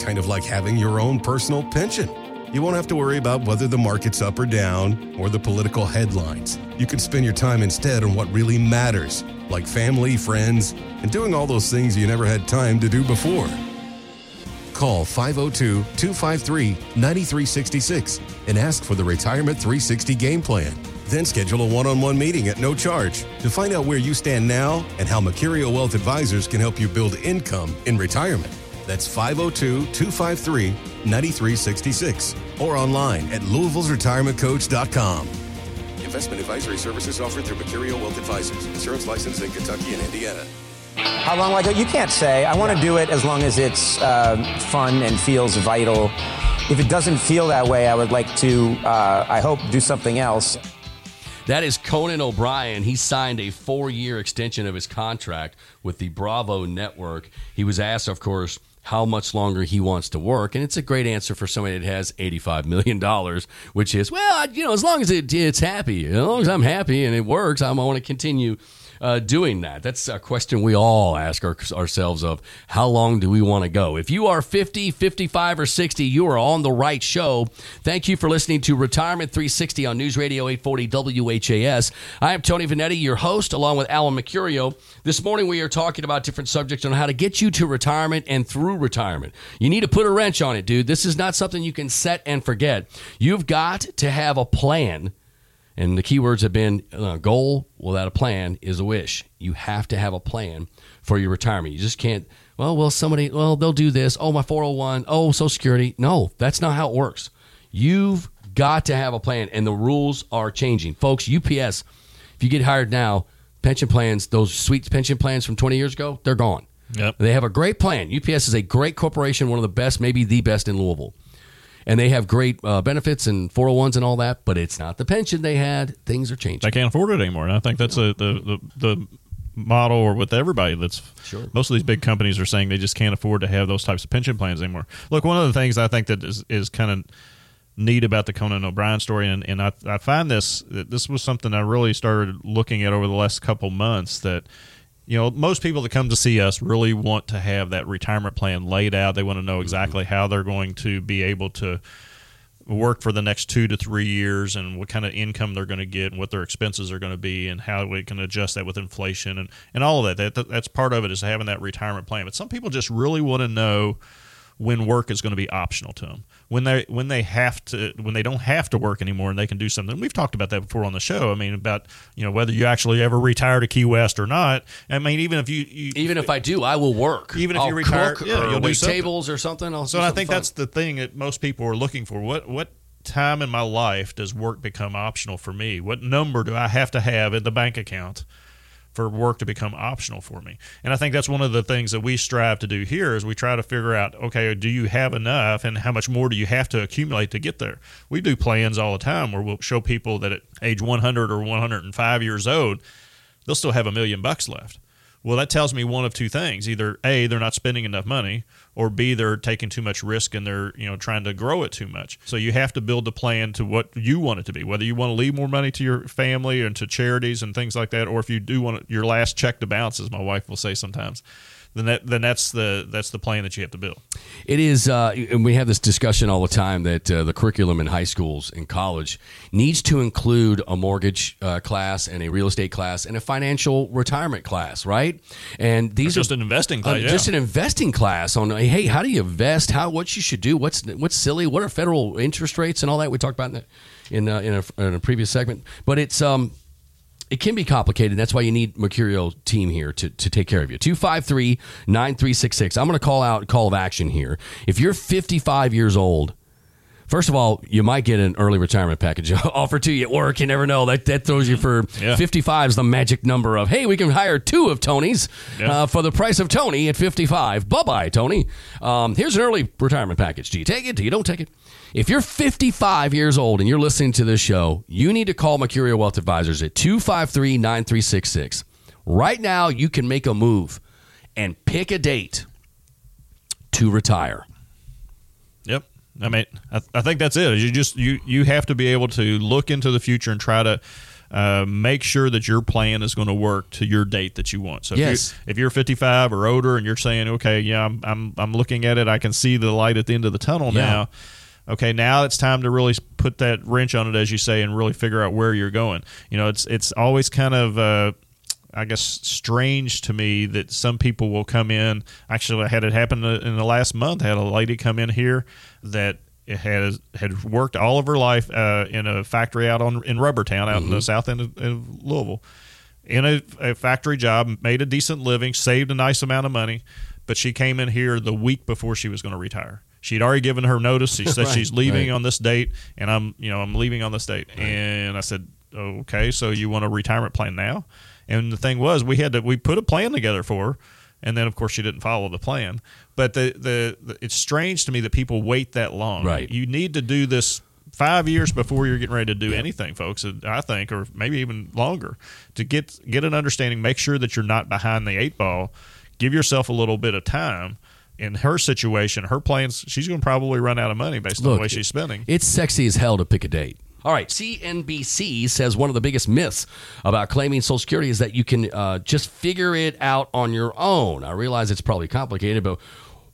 Kind of like having your own personal pension. You won't have to worry about whether the market's up or down or the political headlines. You can spend your time instead on what really matters, like family, friends, and doing all those things you never had time to do before. Call 502 253 9366 and ask for the Retirement 360 Game Plan. Then schedule a one on one meeting at no charge to find out where you stand now and how Mercurio Wealth Advisors can help you build income in retirement. That's 502 253 9366 or online at Louisville'sRetirementCoach.com. Investment advisory services offered through Mercurio Wealth Advisors. Insurance license in Kentucky and Indiana. How long like you can't say. I want to do it as long as it's uh, fun and feels vital. If it doesn't feel that way, I would like to. Uh, I hope do something else. That is Conan O'Brien. He signed a four year extension of his contract with the Bravo Network. He was asked, of course, how much longer he wants to work. And it's a great answer for somebody that has $85 million, which is, well, you know, as long as it, it's happy, as long as I'm happy and it works, I want to continue uh, doing that? That's a question we all ask our, ourselves of how long do we want to go? If you are 50, 55, or 60, you are on the right show. Thank you for listening to Retirement 360 on News Radio 840 WHAS. I am Tony Vanetti, your host, along with Alan Mercurio. This morning we are talking about different subjects on how to get you to retirement and through retirement. You need to put a wrench on it, dude. This is not something you can set and forget. You've got to have a plan and the keywords have been uh, goal without a plan is a wish. You have to have a plan for your retirement. You just can't, well, well, somebody, well, they'll do this. Oh, my 401. Oh, Social Security. No, that's not how it works. You've got to have a plan, and the rules are changing. Folks, UPS, if you get hired now, pension plans, those sweet pension plans from 20 years ago, they're gone. Yep. They have a great plan. UPS is a great corporation, one of the best, maybe the best in Louisville and they have great uh, benefits and 401s and all that, but it's not the pension they had. Things are changing. They can't afford it anymore. And I think that's a, the, the, the model or with everybody that's Sure. most of these big companies are saying they just can't afford to have those types of pension plans anymore. Look, one of the things I think that is, is kind of neat about the Conan O'Brien story, and, and I, I find this this was something I really started looking at over the last couple months that you know most people that come to see us really want to have that retirement plan laid out. They want to know mm-hmm. exactly how they're going to be able to work for the next two to three years and what kind of income they're going to get and what their expenses are going to be and how we can adjust that with inflation and, and all of that. that that's part of it is having that retirement plan. But some people just really want to know when work is going to be optional to them when they when they have to when they don't have to work anymore and they can do something we've talked about that before on the show i mean about you know whether you actually ever retire to key west or not i mean even if you, you Even if I do, I will work. Even if I'll you retire, yeah, or you'll do something. tables or something. I'll so do I think fun. that's the thing that most people are looking for. What what time in my life does work become optional for me? What number do I have to have in the bank account for work to become optional for me? And I think that's one of the things that we strive to do here is we try to figure out, okay, do you have enough and how much more do you have to accumulate to get there? We do plans all the time where we'll show people that at age 100 or 105 years old, they'll still have a million bucks left. Well, that tells me one of two things: either a, they're not spending enough money, or b, they're taking too much risk and they're you know trying to grow it too much. So you have to build a plan to what you want it to be. Whether you want to leave more money to your family and to charities and things like that, or if you do want your last check to bounce, as my wife will say sometimes, then that then that's the that's the plan that you have to build. It is, uh, and we have this discussion all the time that uh, the curriculum in high schools and college needs to include a mortgage uh, class and a real estate class and a financial retirement class, right? And these just are an investing uh, class, yeah. just an investing class on hey, how do you invest? How what you should do? What's what's silly? What are federal interest rates and all that? We talked about in the, in, uh, in, a, in a previous segment, but it's um it can be complicated. That's why you need Mercurio team here to, to take care of you. 253 9366. I'm going to call out call of action here. If you're 55 years old, first of all, you might get an early retirement package offered to you at work. You never know. That, that throws you for Yeah. 55 is the magic number of, hey, we can hire two of Tony's Yeah. uh, for the price of Tony at 55. Bye bye, Tony. Um, here's an early retirement package. Do you take it? Do you don't take it? If you're 55 years old and you're listening to this show, you need to call Mercurio Wealth Advisors at 253 9366. Right now, you can make a move and pick a date to retire. Yep. I mean, I, I think that's it. You just you you have to be able to look into the future and try to uh, make sure that your plan is going to work to your date that you want. So Yes. if, you, if you're 55 or older and you're saying, okay, yeah, I'm I'm I'm looking at it, I can see the light at the end of the tunnel Yeah. now. Okay, now it's time to really put that wrench on it, as you say, and really figure out where you're going. You know, it's it's always kind of. Uh, I guess strange to me that some people will come in. Actually, I had it happen in the last month. I had a lady come in here that had had worked all of her life uh, in a factory out on in Rubbertown, out in the south end of, of Louisville, in a, a factory job, made a decent living, saved a nice amount of money, but she came in here the week before she was going to retire. She'd already given her notice. She said Right, she's leaving right. on this date, and I'm you know I'm leaving on this date. And I said, okay, so you want a retirement plan now? And the thing was, we had to we put a plan together for her, and then of course she didn't follow the plan. But the the, the it's strange to me that people wait that long. Right. You need to do this five years before you're getting ready to do anything, folks. I think, or maybe even longer, to get get an understanding. Make sure that you're not behind the eight ball. Give yourself a little bit of time. In her situation, her plans, she's going to probably run out of money based on the way she's spending. It's sexy as hell to pick a date. All right, CNBC says one of the biggest myths about claiming Social Security is that you can uh, just figure it out on your own. I realize it's probably complicated, but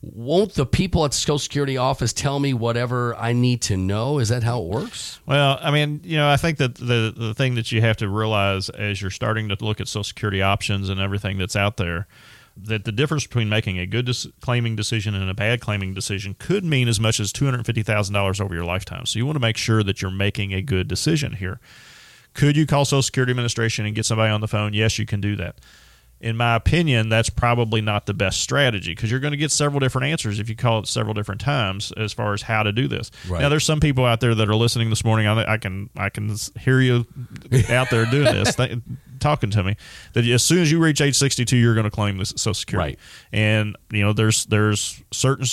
won't the people at the Social Security office tell me whatever I need to know? Is that how it works? Well, I mean, you know, I think that the the thing that you have to realize as you're starting to look at Social Security options and everything that's out there, that the difference between making a good dis- claiming decision and a bad claiming decision could mean as much as two hundred fifty thousand dollars over your lifetime. So you want to make sure that you're making a good decision here. Could you call Social Security Administration and get somebody on the phone? Yes, you can do that. In my opinion, that's probably not the best strategy because you're going to get several different answers if you call it several different times as far as how to do this. Right. Now, there's some people out there that are listening this morning. I, I can I can hear you out there doing this, th- talking to me. That as soon as you reach age 62, you're going to claim this Social Security. Right. And you know, there's there's certain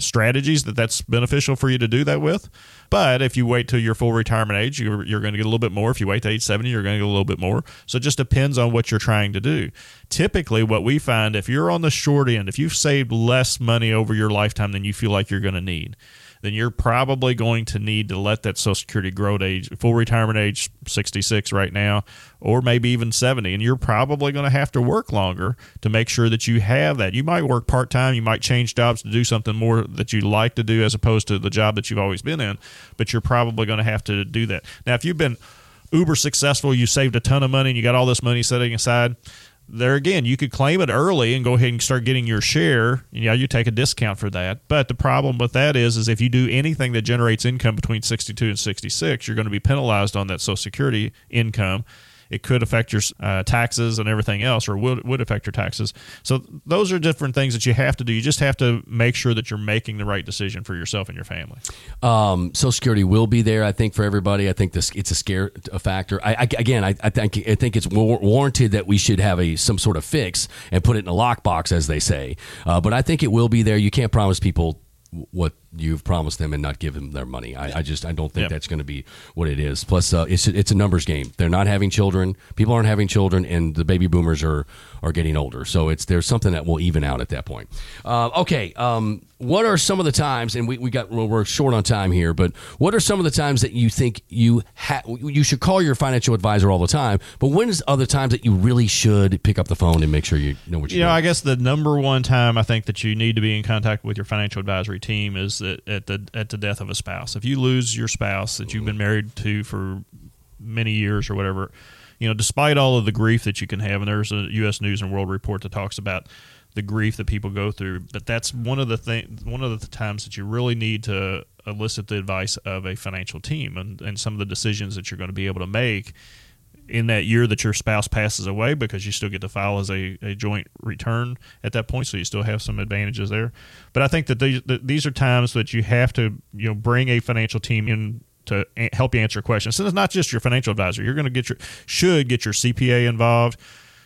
strategies that that's beneficial for you to do that with. But if you wait till your full retirement age, you're, you're going to get a little bit more. If you wait to age 70, you're going to get a little bit more. So it just depends on what you're trying to do. Typically, what we find if you're on the short end, if you've saved less money over your lifetime than you feel like you're going to need, then you're probably going to need to let that Social Security grow to age, full retirement age 66 right now, or maybe even 70. And you're probably going to have to work longer to make sure that you have that. You might work part time, you might change jobs to do something more that you like to do as opposed to the job that you've always been in, but you're probably going to have to do that. Now, if you've been uber successful, you saved a ton of money and you got all this money setting aside, there again, you could claim it early and go ahead and start getting your share. Yeah, you take a discount for that. But the problem with that is, is if you do anything that generates income between 62 and 66, you're going to be penalized on that Social Security income. It could affect your uh, taxes and everything else, or would, would affect your taxes. So those are different things that you have to do. You just have to make sure that you're making the right decision for yourself and your family. Um, Social Security will be there, I think, for everybody. I think this it's a scare a factor. I, I again, I, I, think I think it's war- warranted that we should have a some sort of fix and put it in a lockbox, as they say. Uh, but I think it will be there. You can't promise people what you've promised them and not give them their money. I, I just I don't think Yep. that's going to be what it is. Plus, uh, it's it's a numbers game. They're not having children. People aren't having children, and the baby boomers are are getting older. So it's there's something that will even out at that point. Uh, okay, um, what are some of the times? And we, we got well, we're short on time here, but what are some of the times that you think you ha- you should call your financial advisor all the time? But when is other times that you really should pick up the phone and make sure you know what you're You know? I guess the number one time I think that you need to be in contact with your financial advisory team is that at the at the death of a spouse. If you lose your spouse that you've been married to for many years or whatever, you know, despite all of the grief that you can have, and there's a U.S. News and World Report that talks about the grief that people go through. But that's one of the thing, one of the times that you really need to elicit the advice of a financial team and, and some of the decisions that you're going to be able to make in that year that your spouse passes away because you still get to file as a, a joint return at that point so you still have some advantages there but i think that these, that these are times that you have to you know bring a financial team in to help you answer questions so it's not just your financial advisor you're going to get your should get your cpa involved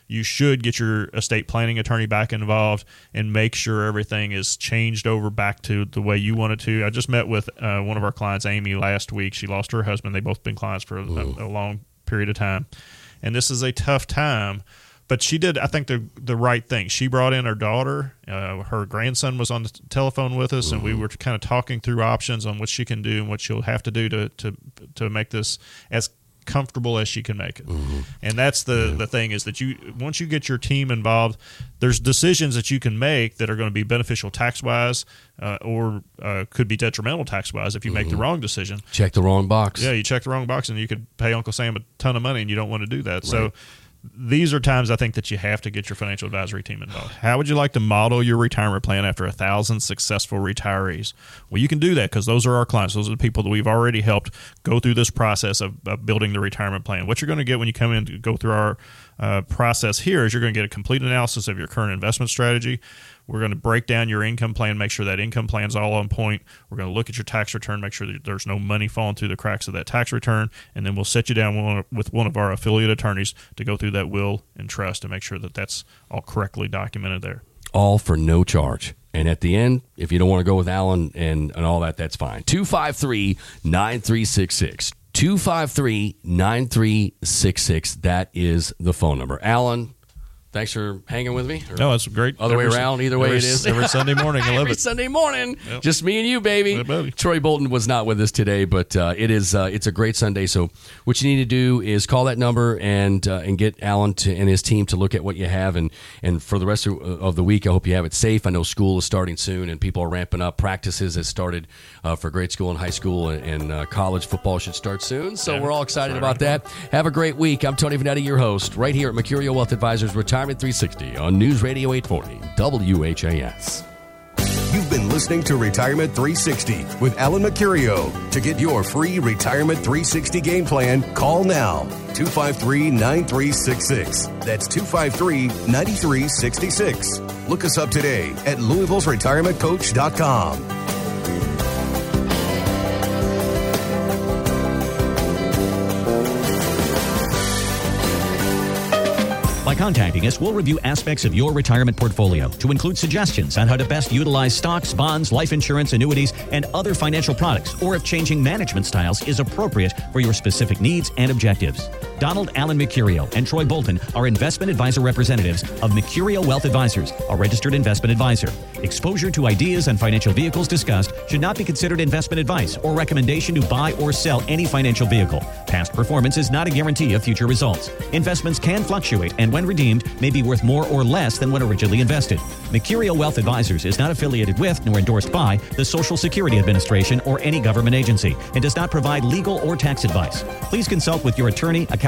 you should get your estate planning attorney back involved and make sure everything is changed over back to the way you want it to. I just met with uh, one of our clients, Amy, last week. She lost her husband. They both been clients for a, a long period of time, and this is a tough time. But she did, I think, the the right thing. She brought in her daughter. Uh, her grandson was on the telephone with us, and we were kind of talking through options on what she can do and what she'll have to do to to to make this as comfortable as she can make it. And that's the the thing is that you once you get your team involved, there's decisions that you can make that are going to be beneficial tax wise, uh, or uh, could be detrimental tax wise if you make the wrong decision. Check the wrong box. Yeah, you check the wrong box and you could pay Uncle Sam a ton of money and you don't want to do that. So these are times I think that you have to get your financial advisory team involved. How would you like to model your retirement plan after a thousand successful retirees? Well, you can do that because those are our clients. Those are the people that we've already helped go through this process of, of building the retirement plan. What you're going to get when you come in to go through our uh, process here is you're going to get a complete analysis of your current investment strategy. We're going to break down your income plan, make sure that income plan's all on point. We're going to look at your tax return, make sure that there's no money falling through the cracks of that tax return, and then we'll set you down with one of our affiliate attorneys to go through that will and trust to make sure that that's all correctly documented there. all for no charge. And at the end, if you don't want to go with Alan and, and all that, that's fine. 253 9366. 253 9366. That is the phone number. Alan, thanks for hanging with me. No, that's great. Other way around, either way every- it is. Every Sunday morning, I love Every it. Sunday morning, just me and you, baby. Troy Bolton was not with us today, but uh, it is uh, it's a great Sunday. So what you need to do is call that number and uh, and get Alan to, and his team to look at what you have, and and for the rest of, of the week, I hope you have it safe. I know school is starting soon, and people are ramping up. Practices has started uh, for grade school and high school, and, and uh, college football should start soon. So Yeah, we're all excited about right. that. Have a great week. I'm Tony Vanetti, your host, right here at Mercurio Wealth Advisors Retirement 360 on News Radio 840 WHAS. You've been listening to Retirement 360 with Alan Mercurio. To get your free Retirement 360 game plan, call now 253 9366. That's 253 9366. Look us up today at Louisville's contacting us, we'll review aspects of your retirement portfolio to include suggestions on how to best utilize stocks, bonds, life insurance, annuities, and other financial products, or if changing management styles is appropriate for your specific needs and objectives. Donald Allen Mercurio and Troy Bolton are investment advisor representatives of Mercurio Wealth Advisors, a registered investment advisor. Exposure to ideas and financial vehicles discussed should not be considered investment advice or recommendation to buy or sell any financial vehicle. Past performance is not a guarantee of future results. Investments can fluctuate and when redeemed may be worth more or less than when originally invested. Mercurio Wealth Advisors is not affiliated with nor endorsed by the Social Security Administration or any government agency and does not provide legal or tax advice. Please consult with your attorney, accountant,